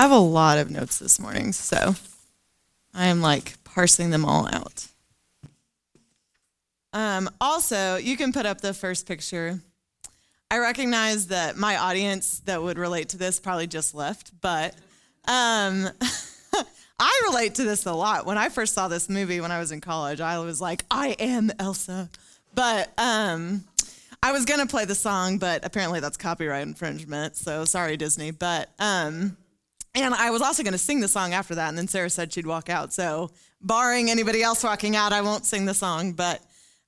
I have a lot of notes this morning, so I am like parsing them all out. Um, also, you can put up the first picture. I recognize that my audience that would relate to this probably just left, but um, I relate to this a lot. When I first saw this movie when I was in college, I was like, I am Elsa. But um, I was gonna play the song, but apparently that's copyright infringement. So sorry, Disney. But um, and I was also gonna sing the song after that, and then Sarah said she'd walk out. So barring anybody else walking out, I won't sing the song. But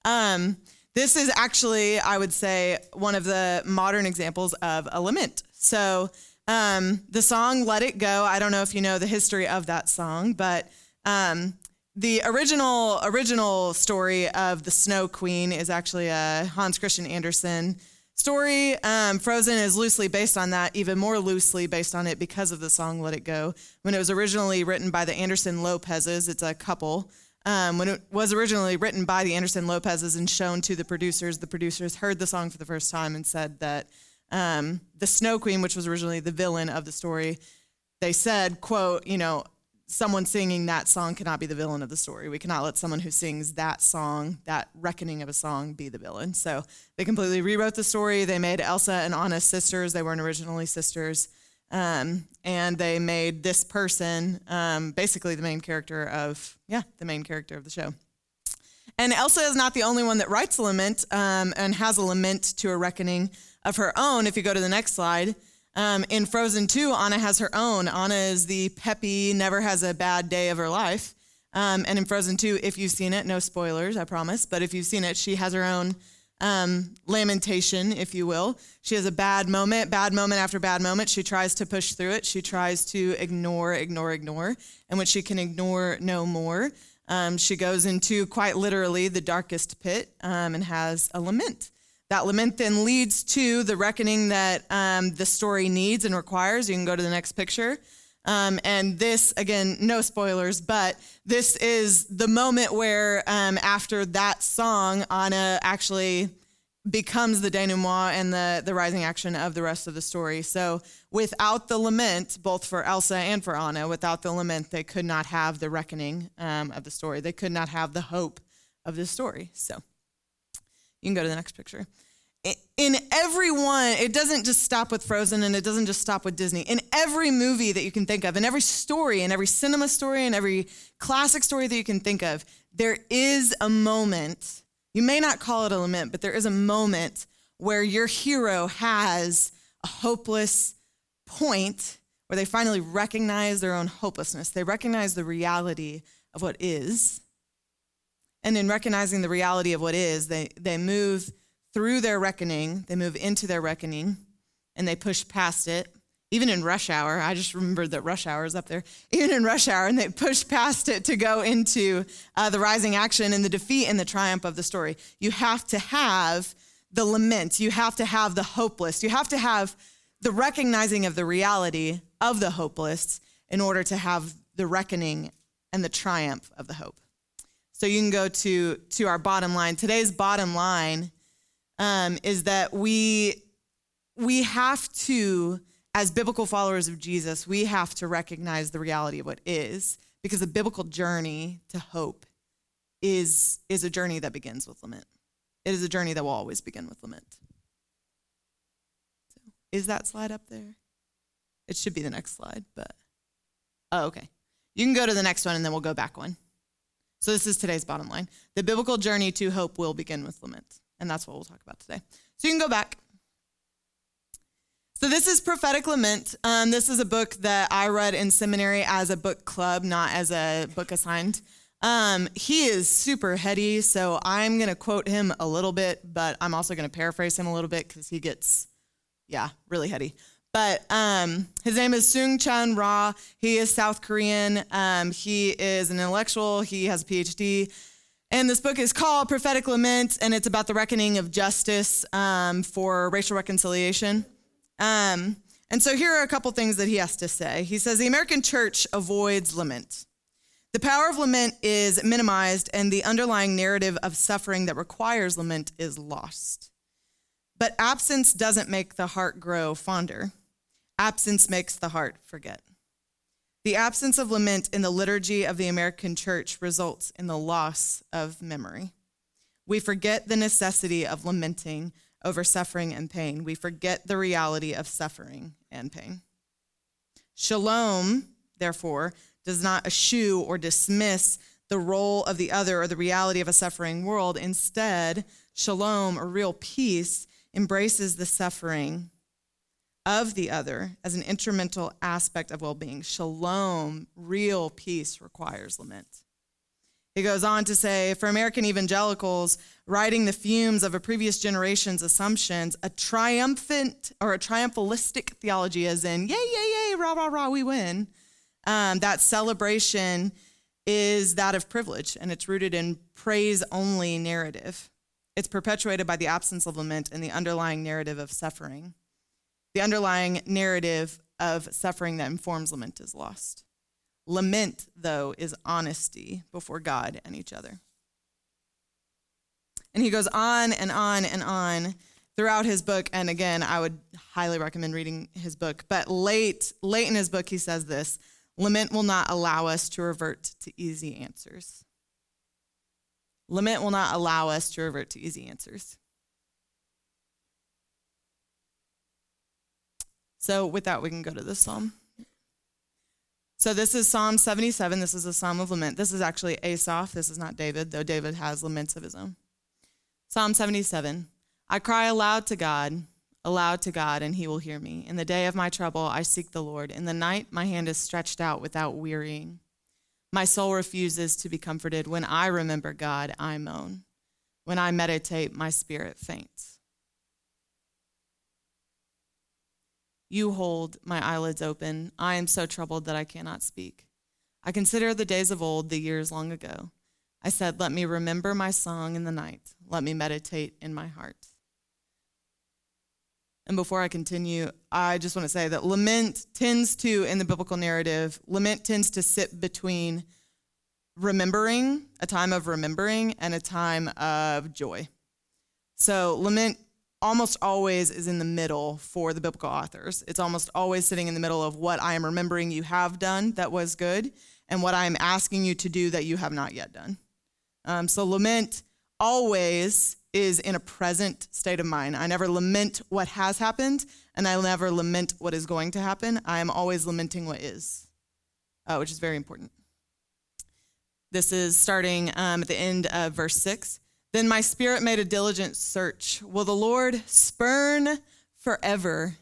um, this is actually, I would say, one of the modern examples of a lament. So um, the song "Let It Go." I don't know if you know the history of that song, but um, the original original story of the Snow Queen is actually a Hans Christian Andersen story. Um, Frozen is loosely based on that, even more loosely based on it because of the song "Let It Go." When it was originally written by the Anderson Lopez's, it's a couple. Um, when it was originally written by the Anderson Lopez's and shown to the producers, the producers heard the song for the first time and said that um, the Snow Queen, which was originally the villain of the story, they said, "quote You know, someone singing that song cannot be the villain of the story. We cannot let someone who sings that song, that reckoning of a song, be the villain." So they completely rewrote the story. They made Elsa and Anna sisters. They weren't originally sisters. Um, and they made this person um, basically the main character of, yeah, the main character of the show. And Elsa is not the only one that writes a lament um, and has a lament to a reckoning of her own. If you go to the next slide, um, in Frozen 2, Anna has her own. Anna is the peppy, never has a bad day of her life. Um, and in Frozen 2, if you've seen it, no spoilers, I promise, but if you've seen it, she has her own um, lamentation, if you will. She has a bad moment, bad moment after bad moment. She tries to push through it. She tries to ignore, ignore, ignore. And when she can ignore no more, um, she goes into quite literally the darkest pit um, and has a lament. That lament then leads to the reckoning that um, the story needs and requires. You can go to the next picture. Um, and this, again, no spoilers, but this is the moment where, um, after that song, Anna actually becomes the denouement and the, the rising action of the rest of the story. So, without the lament, both for Elsa and for Anna, without the lament, they could not have the reckoning um, of the story. They could not have the hope of the story. So, you can go to the next picture in every one, it doesn't just stop with Frozen and it doesn't just stop with Disney. In every movie that you can think of, in every story, in every cinema story, in every classic story that you can think of, there is a moment. You may not call it a lament, but there is a moment where your hero has a hopeless point where they finally recognize their own hopelessness. They recognize the reality of what is. And in recognizing the reality of what is, they, they move through their reckoning, they move into their reckoning, and they push past it. Even in rush hour, I just remembered that rush hour is up there. Even in rush hour, and they push past it to go into uh, the rising action and the defeat and the triumph of the story. You have to have the lament. You have to have the hopeless. You have to have the recognizing of the reality of the hopeless in order to have the reckoning and the triumph of the hope. So you can go to, to our bottom line. Today's bottom line um, is that we we have to, as biblical followers of Jesus, we have to recognize the reality of what is, because the biblical journey to hope is is a journey that begins with lament. It is a journey that will always begin with lament. So, is that slide up there? It should be the next slide, but oh, okay. You can go to the next one and then we'll go back one. So this is today's bottom line. The biblical journey to hope will begin with lament. And that's what we'll talk about today. So you can go back. So this is Prophetic Lament. Um, this is a book that I read in seminary as a book club, not as a book assigned. Um, he is super heady, so I'm going to quote him a little bit, but I'm also going to paraphrase him a little bit because he gets, yeah, really heady. But um, his name is Soong-Chan Rah. He is South Korean. Um, he is an intellectual. He has a PhD. And this book is called Prophetic Lament, and it's about the reckoning of justice um, for racial reconciliation. Um, and so here are a couple things that he has to say. He says the American church avoids lament. The power of lament is minimized, and the underlying narrative of suffering that requires lament is lost. But absence doesn't make the heart grow fonder, absence makes the heart forget. The absence of lament in the liturgy of the American church results in the loss of memory. We forget the necessity of lamenting over suffering and pain. We forget the reality of suffering and pain. Shalom, therefore, does not eschew or dismiss the role of the other or the reality of a suffering world. Instead, shalom, or real peace, embraces the suffering of the other as an instrumental aspect of well being. Shalom, real peace, requires lament. He goes on to say for American evangelicals, riding the fumes of a previous generation's assumptions, a triumphant or a triumphalistic theology, as in, yay, yay, yay, rah, rah, rah, we win. Um, that celebration is that of privilege, and it's rooted in praise only narrative. It's perpetuated by the absence of lament and the underlying narrative of suffering. The underlying narrative of suffering that informs lament is lost. Lament, though, is honesty before God and each other. And he goes on and on and on throughout his book. And again, I would highly recommend reading his book. But late, late in his book, he says this lament will not allow us to revert to easy answers. Lament will not allow us to revert to easy answers. So, with that, we can go to this psalm. So, this is Psalm 77. This is a psalm of lament. This is actually Asaph. This is not David, though David has laments of his own. Psalm 77 I cry aloud to God, aloud to God, and he will hear me. In the day of my trouble, I seek the Lord. In the night, my hand is stretched out without wearying. My soul refuses to be comforted. When I remember God, I moan. When I meditate, my spirit faints. You hold my eyelids open. I am so troubled that I cannot speak. I consider the days of old, the years long ago. I said, Let me remember my song in the night. Let me meditate in my heart. And before I continue, I just want to say that lament tends to, in the biblical narrative, lament tends to sit between remembering, a time of remembering, and a time of joy. So lament almost always is in the middle for the biblical authors. It's almost always sitting in the middle of what I am remembering you have done that was good and what I am asking you to do that you have not yet done. Um, so lament always is in a present state of mind. I never lament what has happened, and I never lament what is going to happen. I am always lamenting what is, uh, which is very important. This is starting um, at the end of verse 6. Then my spirit made a diligent search. Will the Lord spurn forever?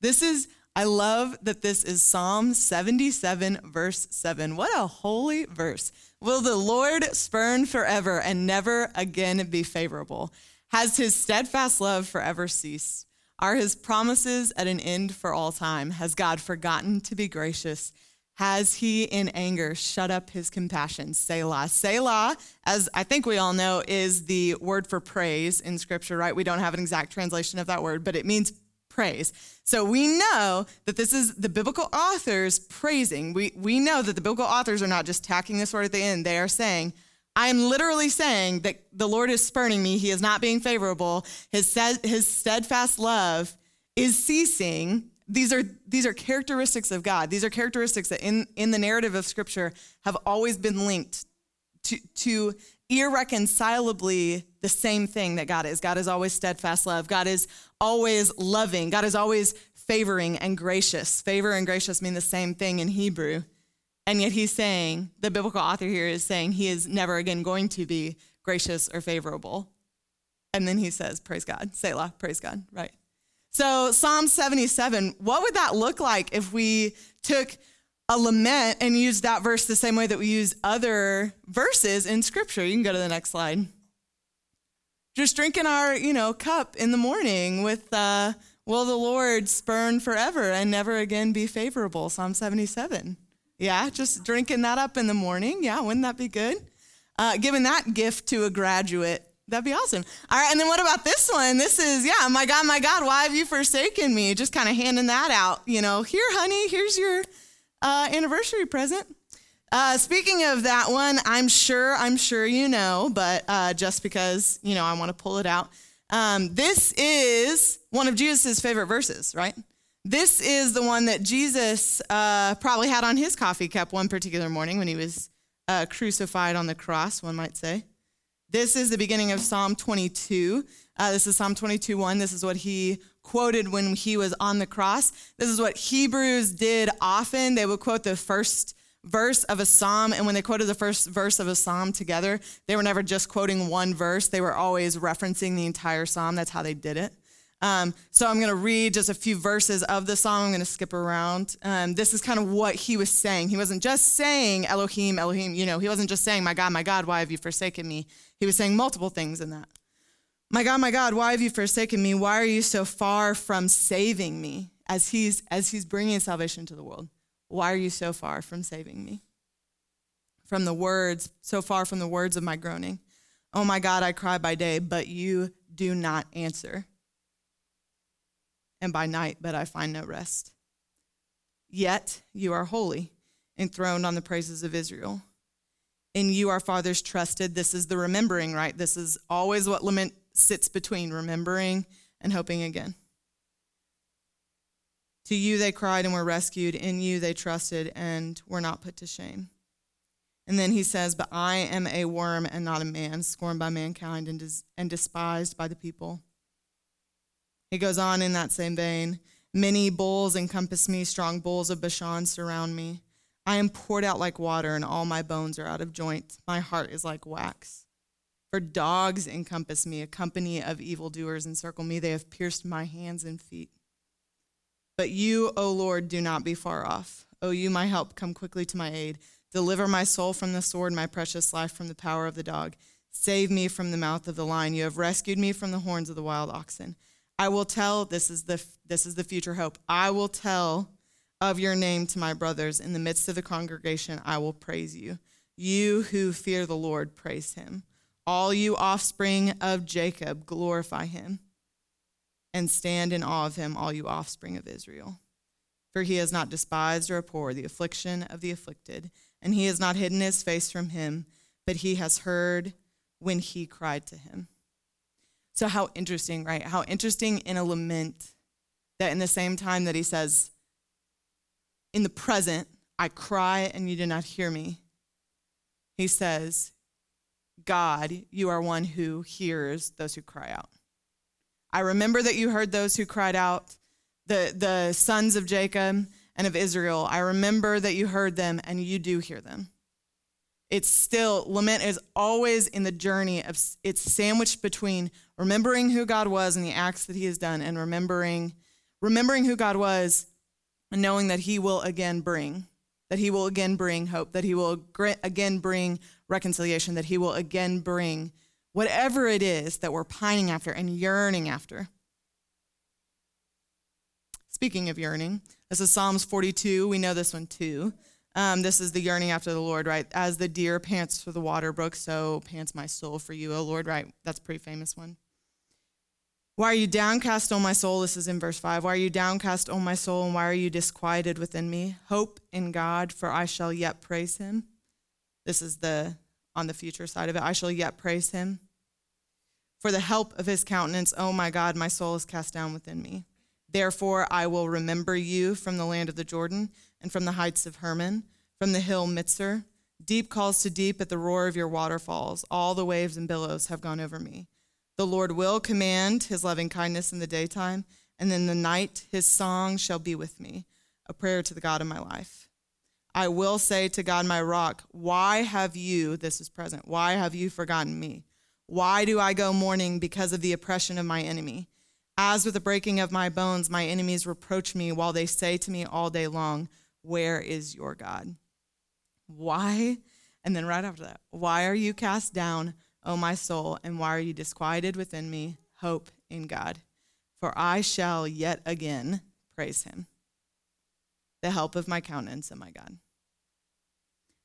This is, I love that this is Psalm 77, verse 7. What a holy verse. Will the Lord spurn forever and never again be favorable? Has his steadfast love forever ceased? Are his promises at an end for all time? Has God forgotten to be gracious? Has he in anger shut up his compassion? Selah. Selah, as I think we all know, is the word for praise in scripture, right? We don't have an exact translation of that word, but it means praise. So we know that this is the biblical authors praising. We, we know that the biblical authors are not just tacking this word at the end, they are saying, I am literally saying that the Lord is spurning me. He is not being favorable. His, his steadfast love is ceasing these are these are characteristics of God. These are characteristics that in, in the narrative of Scripture have always been linked to, to irreconcilably the same thing that God is. God is always steadfast love. God is always loving. God is always favoring and gracious. Favor and gracious mean the same thing in Hebrew. And yet he's saying, the biblical author here is saying he is never again going to be gracious or favorable. And then he says, Praise God, Selah, praise God, right? So, Psalm 77, what would that look like if we took a lament and used that verse the same way that we use other verses in scripture? You can go to the next slide. Just drinking our, you know, cup in the morning with, uh, will the Lord spurn forever and never again be favorable? Psalm 77. Yeah, just drinking that up in the morning. Yeah, wouldn't that be good? Uh, giving that gift to a graduate That'd be awesome. All right, and then what about this one? This is, yeah, my God, my God, why have you forsaken me? Just kind of handing that out, you know, here, honey, here's your uh, anniversary present. Uh, speaking of that one, I'm sure, I'm sure you know, but uh, just because, you know, I want to pull it out. Um, this is one of Jesus' favorite verses, right? This is the one that Jesus uh, probably had on his coffee cup one particular morning when he was uh, crucified on the cross, one might say. This is the beginning of Psalm 22. Uh, this is Psalm 22 1. This is what he quoted when he was on the cross. This is what Hebrews did often. They would quote the first verse of a psalm, and when they quoted the first verse of a psalm together, they were never just quoting one verse, they were always referencing the entire psalm. That's how they did it. Um, so I'm going to read just a few verses of the psalm. I'm going to skip around. Um, this is kind of what he was saying. He wasn't just saying Elohim, Elohim. You know, he wasn't just saying, "My God, my God, why have you forsaken me?" He was saying multiple things in that. My God, my God, why have you forsaken me? Why are you so far from saving me? As he's as he's bringing salvation to the world, why are you so far from saving me? From the words, so far from the words of my groaning. Oh my God, I cry by day, but you do not answer. And by night, but I find no rest. Yet you are holy, enthroned on the praises of Israel. In you our fathers trusted. This is the remembering, right? This is always what lament sits between remembering and hoping again. To you they cried and were rescued. In you they trusted and were not put to shame. And then he says, But I am a worm and not a man, scorned by mankind and, and despised by the people. He goes on in that same vein Many bulls encompass me, strong bulls of Bashan surround me. I am poured out like water, and all my bones are out of joint. My heart is like wax. For dogs encompass me, a company of evildoers encircle me. They have pierced my hands and feet. But you, O Lord, do not be far off. O you, my help, come quickly to my aid. Deliver my soul from the sword, my precious life from the power of the dog. Save me from the mouth of the lion. You have rescued me from the horns of the wild oxen. I will tell, this is the, this is the future hope. I will tell of your name to my brothers. In the midst of the congregation, I will praise you. You who fear the Lord, praise him. All you offspring of Jacob, glorify him. And stand in awe of him, all you offspring of Israel. For he has not despised or abhorred the affliction of the afflicted, and he has not hidden his face from him, but he has heard when he cried to him. So, how interesting, right? How interesting in a lament that in the same time that he says, In the present, I cry and you did not hear me, he says, God, you are one who hears those who cry out. I remember that you heard those who cried out, the, the sons of Jacob and of Israel. I remember that you heard them and you do hear them. It's still, lament is always in the journey of, it's sandwiched between remembering who God was and the acts that he has done and remembering, remembering who God was and knowing that he will again bring, that he will again bring hope, that he will again bring reconciliation, that he will again bring whatever it is that we're pining after and yearning after. Speaking of yearning, this is Psalms 42. We know this one too. Um, this is the yearning after the Lord, right? As the deer pants for the water brook, so pants my soul for you, O Lord, right? That's a pretty famous one. Why are you downcast, O my soul? This is in verse 5. Why are you downcast, O my soul, and why are you disquieted within me? Hope in God, for I shall yet praise him. This is the on the future side of it. I shall yet praise him. For the help of his countenance, O my God, my soul is cast down within me. Therefore, I will remember you from the land of the Jordan and from the heights of Hermon, from the hill Mizar. Deep calls to deep at the roar of your waterfalls. All the waves and billows have gone over me. The Lord will command his loving kindness in the daytime, and in the night his song shall be with me, a prayer to the God of my life. I will say to God, my rock, why have you, this is present, why have you forgotten me? Why do I go mourning because of the oppression of my enemy? As with the breaking of my bones, my enemies reproach me while they say to me all day long, Where is your God? Why? And then right after that, why are you cast down, O my soul, and why are you disquieted within me? Hope in God. For I shall yet again praise him, the help of my countenance and my God.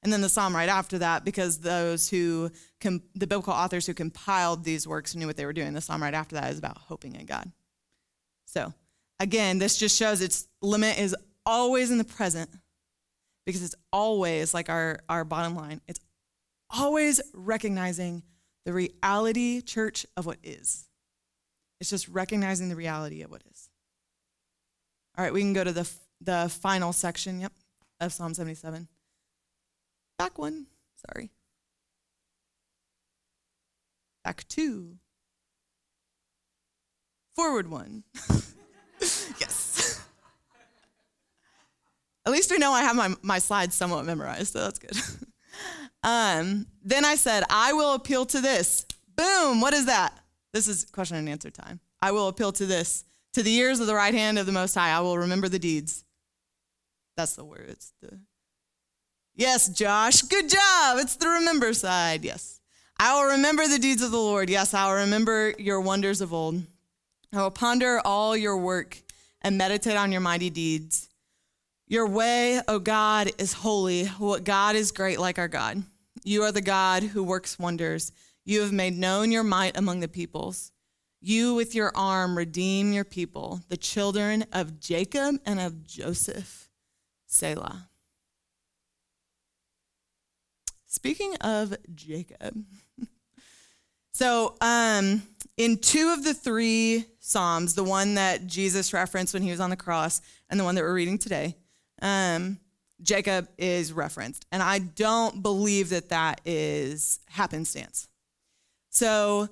And then the psalm right after that, because those who, com- the biblical authors who compiled these works knew what they were doing. The psalm right after that is about hoping in God. So, again, this just shows its limit is always in the present because it's always like our, our bottom line. It's always recognizing the reality, church, of what is. It's just recognizing the reality of what is. All right, we can go to the, the final section, yep, of Psalm 77. Back one, sorry. Back two. Forward one. yes. At least we know I have my, my slides somewhat memorized, so that's good. um, then I said, I will appeal to this. Boom, what is that? This is question and answer time. I will appeal to this. To the ears of the right hand of the Most High, I will remember the deeds. That's the word. It's the Yes, Josh. Good job. It's the remember side. Yes. I will remember the deeds of the Lord. Yes, I will remember your wonders of old. I will ponder all your work and meditate on your mighty deeds. Your way, O God, is holy. What God is great like our God. You are the God who works wonders. You have made known your might among the peoples. You with your arm redeem your people, the children of Jacob and of Joseph. Selah. Speaking of Jacob, so um, in two of the three Psalms, the one that Jesus referenced when he was on the cross and the one that we're reading today, um, Jacob is referenced. And I don't believe that that is happenstance. So,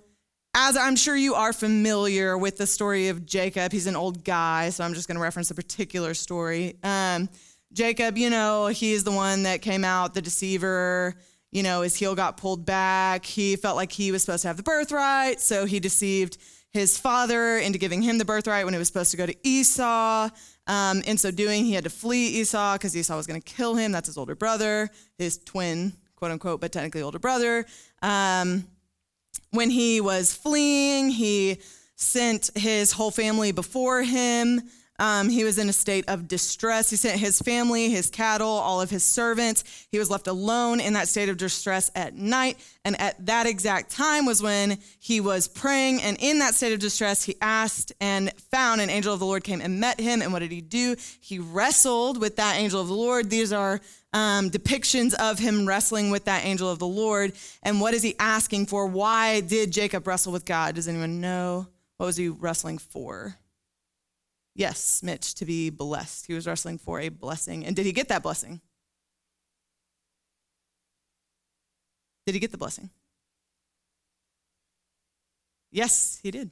as I'm sure you are familiar with the story of Jacob, he's an old guy, so I'm just going to reference a particular story. Um, Jacob, you know, he's the one that came out, the deceiver you know, his heel got pulled back. He felt like he was supposed to have the birthright, so he deceived his father into giving him the birthright when it was supposed to go to Esau. Um, in so doing, he had to flee Esau because Esau was going to kill him. That's his older brother, his twin, quote unquote, but technically older brother. Um, when he was fleeing, he sent his whole family before him. Um, he was in a state of distress. He sent his family, his cattle, all of his servants. He was left alone in that state of distress at night. And at that exact time was when he was praying. And in that state of distress, he asked and found an angel of the Lord came and met him. And what did he do? He wrestled with that angel of the Lord. These are um, depictions of him wrestling with that angel of the Lord. And what is he asking for? Why did Jacob wrestle with God? Does anyone know? What was he wrestling for? Yes, Mitch, to be blessed. He was wrestling for a blessing. And did he get that blessing? Did he get the blessing? Yes, he did.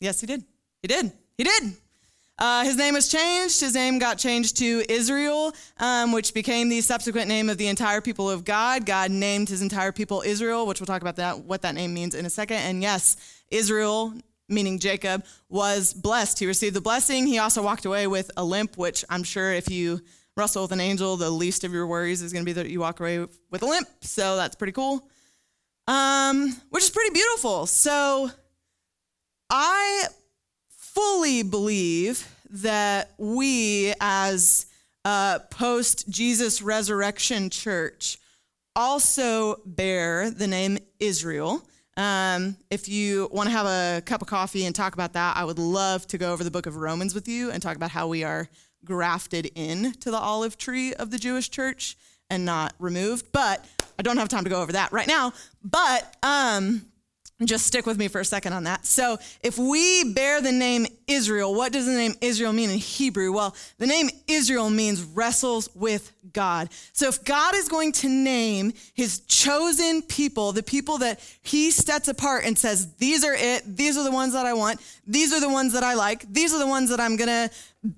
Yes, he did. He did. He did. Uh, his name was changed. His name got changed to Israel, um, which became the subsequent name of the entire people of God. God named his entire people Israel, which we'll talk about that, what that name means in a second. And yes, Israel meaning Jacob, was blessed. He received the blessing. He also walked away with a limp, which I'm sure if you wrestle with an angel, the least of your worries is going to be that you walk away with a limp. So that's pretty cool. Um, which is pretty beautiful. So I fully believe that we, as a post Jesus resurrection church, also bear the name Israel. Um, if you want to have a cup of coffee and talk about that, I would love to go over the book of Romans with you and talk about how we are grafted in to the olive tree of the Jewish church and not removed. But I don't have time to go over that right now. But um, just stick with me for a second on that. So, if we bear the name Israel, what does the name Israel mean in Hebrew? Well, the name Israel means wrestles with God. So, if God is going to name his chosen people, the people that he sets apart and says, These are it, these are the ones that I want, these are the ones that I like, these are the ones that I'm going to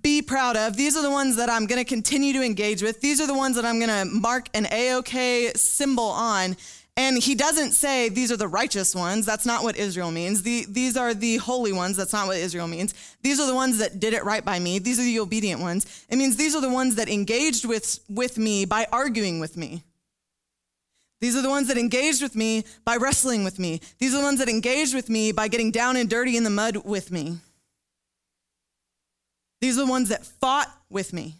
be proud of, these are the ones that I'm going to continue to engage with, these are the ones that I'm going to mark an A-OK symbol on and he doesn't say these are the righteous ones. That's not what Israel means. The, these are the holy ones. That's not what Israel means. These are the ones that did it right by me. These are the obedient ones. It means these are the ones that engaged with, with me by arguing with me. These are the ones that engaged with me by wrestling with me. These are the ones that engaged with me by getting down and dirty in the mud with me. These are the ones that fought with me.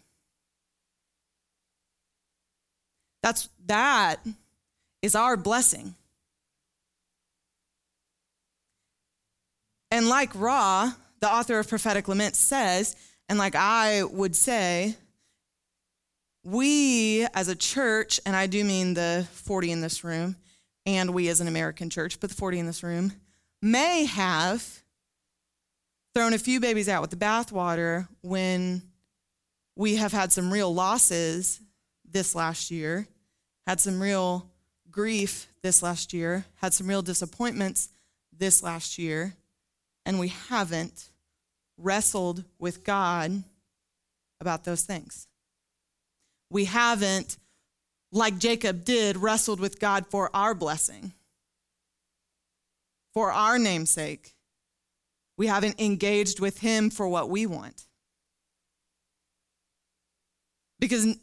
That's that is our blessing. And like Rah, the author of Prophetic Lament, says, and like I would say, we as a church, and I do mean the 40 in this room, and we as an American church, but the 40 in this room, may have thrown a few babies out with the bathwater when we have had some real losses this last year, had some real grief this last year, had some real disappointments this last year, and we haven't wrestled with God about those things. We haven't, like Jacob did, wrestled with God for our blessing, for our namesake. We haven't engaged with Him for what we want. Because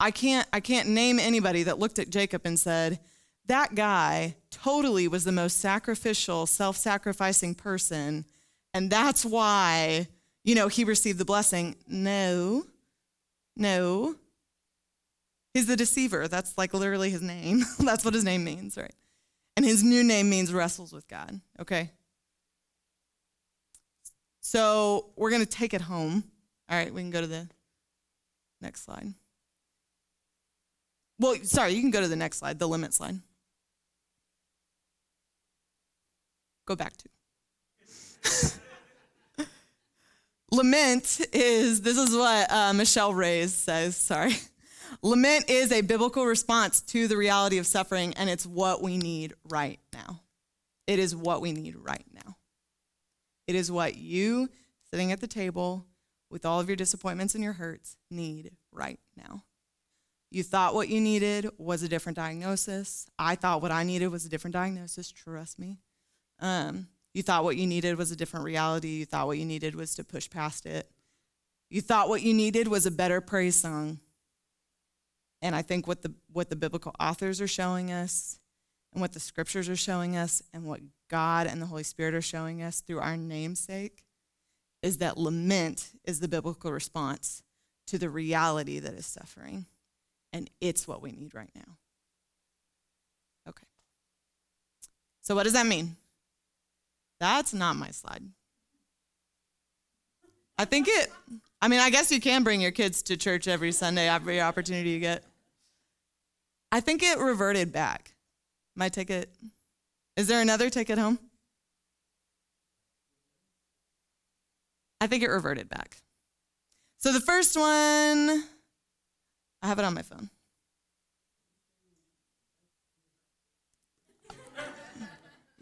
I can't, I can't name anybody that looked at Jacob and said, that guy totally was the most sacrificial, self sacrificing person. And that's why, you know, he received the blessing. No, no. He's the deceiver. That's like literally his name. that's what his name means, right? And his new name means wrestles with God, okay? So we're going to take it home. All right, we can go to the next slide. Well, sorry, you can go to the next slide, the limit slide. Go back to. Lament is, this is what uh, Michelle Reyes says, sorry. Lament is a biblical response to the reality of suffering, and it's what we need right now. It is what we need right now. It is what you, sitting at the table with all of your disappointments and your hurts, need right now. You thought what you needed was a different diagnosis. I thought what I needed was a different diagnosis, trust me. Um, you thought what you needed was a different reality. You thought what you needed was to push past it. You thought what you needed was a better praise song. And I think what the, what the biblical authors are showing us, and what the scriptures are showing us, and what God and the Holy Spirit are showing us through our namesake is that lament is the biblical response to the reality that is suffering. And it's what we need right now. Okay. So, what does that mean? That's not my slide. I think it, I mean, I guess you can bring your kids to church every Sunday, every opportunity you get. I think it reverted back. My ticket. Is there another ticket home? I think it reverted back. So the first one, I have it on my phone.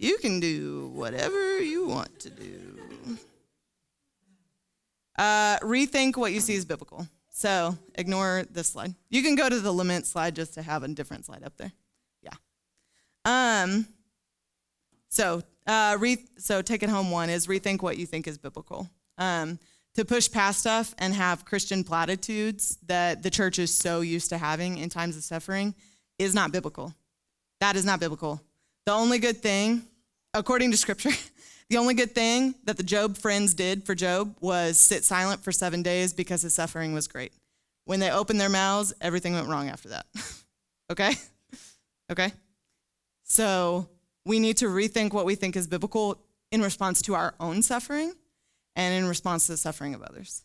You can do whatever you want to do. Uh, rethink what you see as biblical. So ignore this slide. You can go to the limit slide just to have a different slide up there. Yeah. Um. So uh, re- so take it home. One is rethink what you think is biblical. Um, to push past stuff and have Christian platitudes that the church is so used to having in times of suffering is not biblical. That is not biblical. The only good thing according to scripture, the only good thing that the Job friends did for Job was sit silent for seven days because his suffering was great. When they opened their mouths, everything went wrong after that. okay? Okay? So we need to rethink what we think is biblical in response to our own suffering and in response to the suffering of others.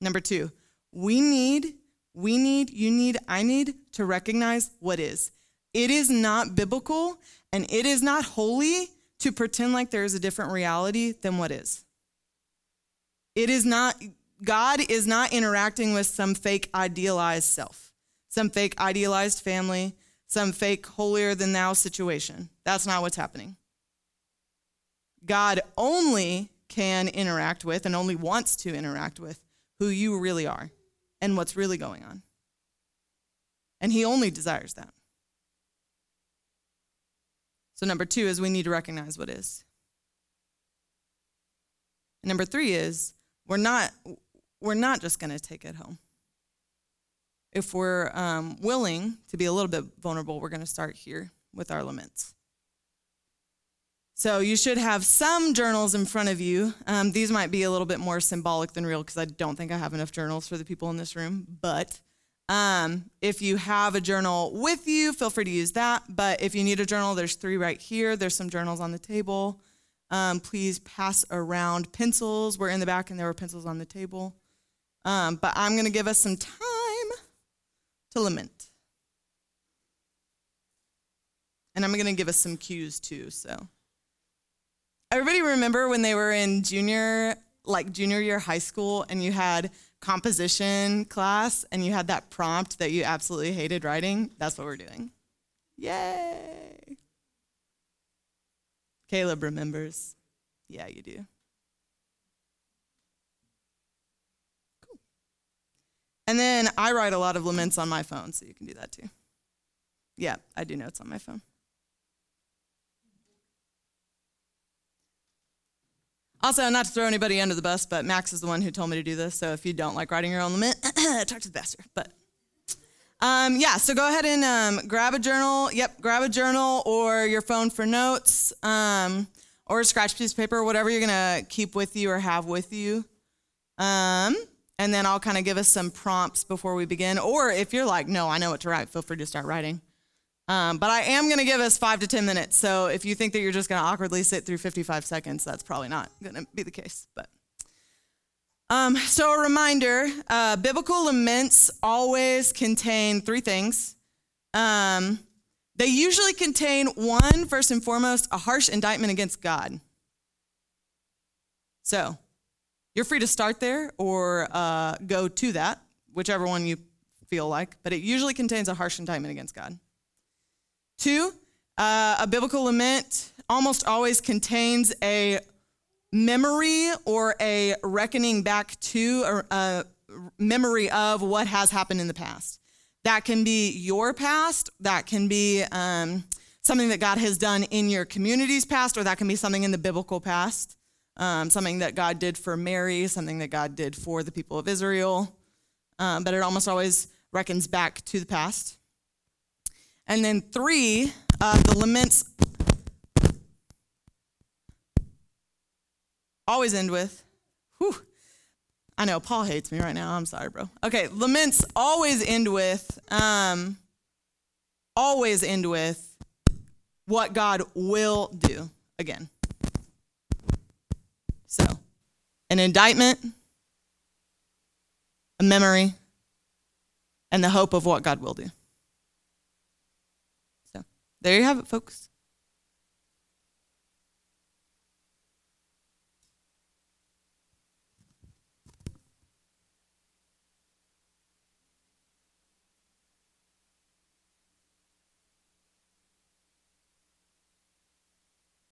Number two, we need, we need, you need, I need to recognize what is. It is not biblical and it is not holy to pretend like there is a different reality than what is. It is not, God is not interacting with some fake idealized self, some fake idealized family, some fake holier than thou situation. That's not what's happening. God only can interact with and only wants to interact with who you really are and what's really going on. And He only desires that. So, number two is we need to recognize what is. And number three is we're not, we're not just going to take it home. If we're um, willing to be a little bit vulnerable, we're going to start here with our laments. So you should have some journals in front of you. Um, these might be a little bit more symbolic than real because I don't think I have enough journals for the people in this room. But um, if you have a journal with you, feel free to use that. But if you need a journal, there's three right here. There's some journals on the table. Um, please pass around pencils. We're in the back, and there were pencils on the table. Um, but I'm going to give us some time to lament. And I'm going to give us some cues too. So everybody remember when they were in junior, like junior year high school, and you had composition class and you had that prompt that you absolutely hated writing? That's what we're doing. Yay! Caleb remembers. Yeah, you do. Cool. And then I write a lot of laments on my phone, so you can do that too. Yeah, I do notes on my phone. Also, not to throw anybody under the bus, but Max is the one who told me to do this. So if you don't like writing your own lament, talk to the pastor. But um, yeah, so go ahead and um, grab a journal. Yep, grab a journal or your phone for notes um, or a scratch piece of paper, whatever you're going to keep with you or have with you. Um, and then I'll kind of give us some prompts before we begin. Or if you're like, no, I know what to write, feel free to start writing. Um, but I am going to give us five to 10 minutes. So if you think that you're just going to awkwardly sit through 55 seconds, that's probably not going to be the case. But um, so a reminder: uh, biblical laments always contain three things. Um, they usually contain one, first and foremost, a harsh indictment against God. So you're free to start there or uh, go to that, whichever one you feel like. But it usually contains a harsh indictment against God. Two, uh, a biblical lament almost always contains a memory or a reckoning back to a, a memory of what has happened in the past. That can be your past, that can be um, something that God has done in your community's past, or that can be something in the biblical past, um, something that God did for Mary, something that God did for the people of Israel. Um, but it almost always reckons back to the past. And then three, uh, the laments always end with, whew. I know Paul hates me right now. I'm sorry, bro. Okay, laments always end with, um, always end with what God will do again. So, an indictment, a memory, and the hope of what God will do. There you have it, folks.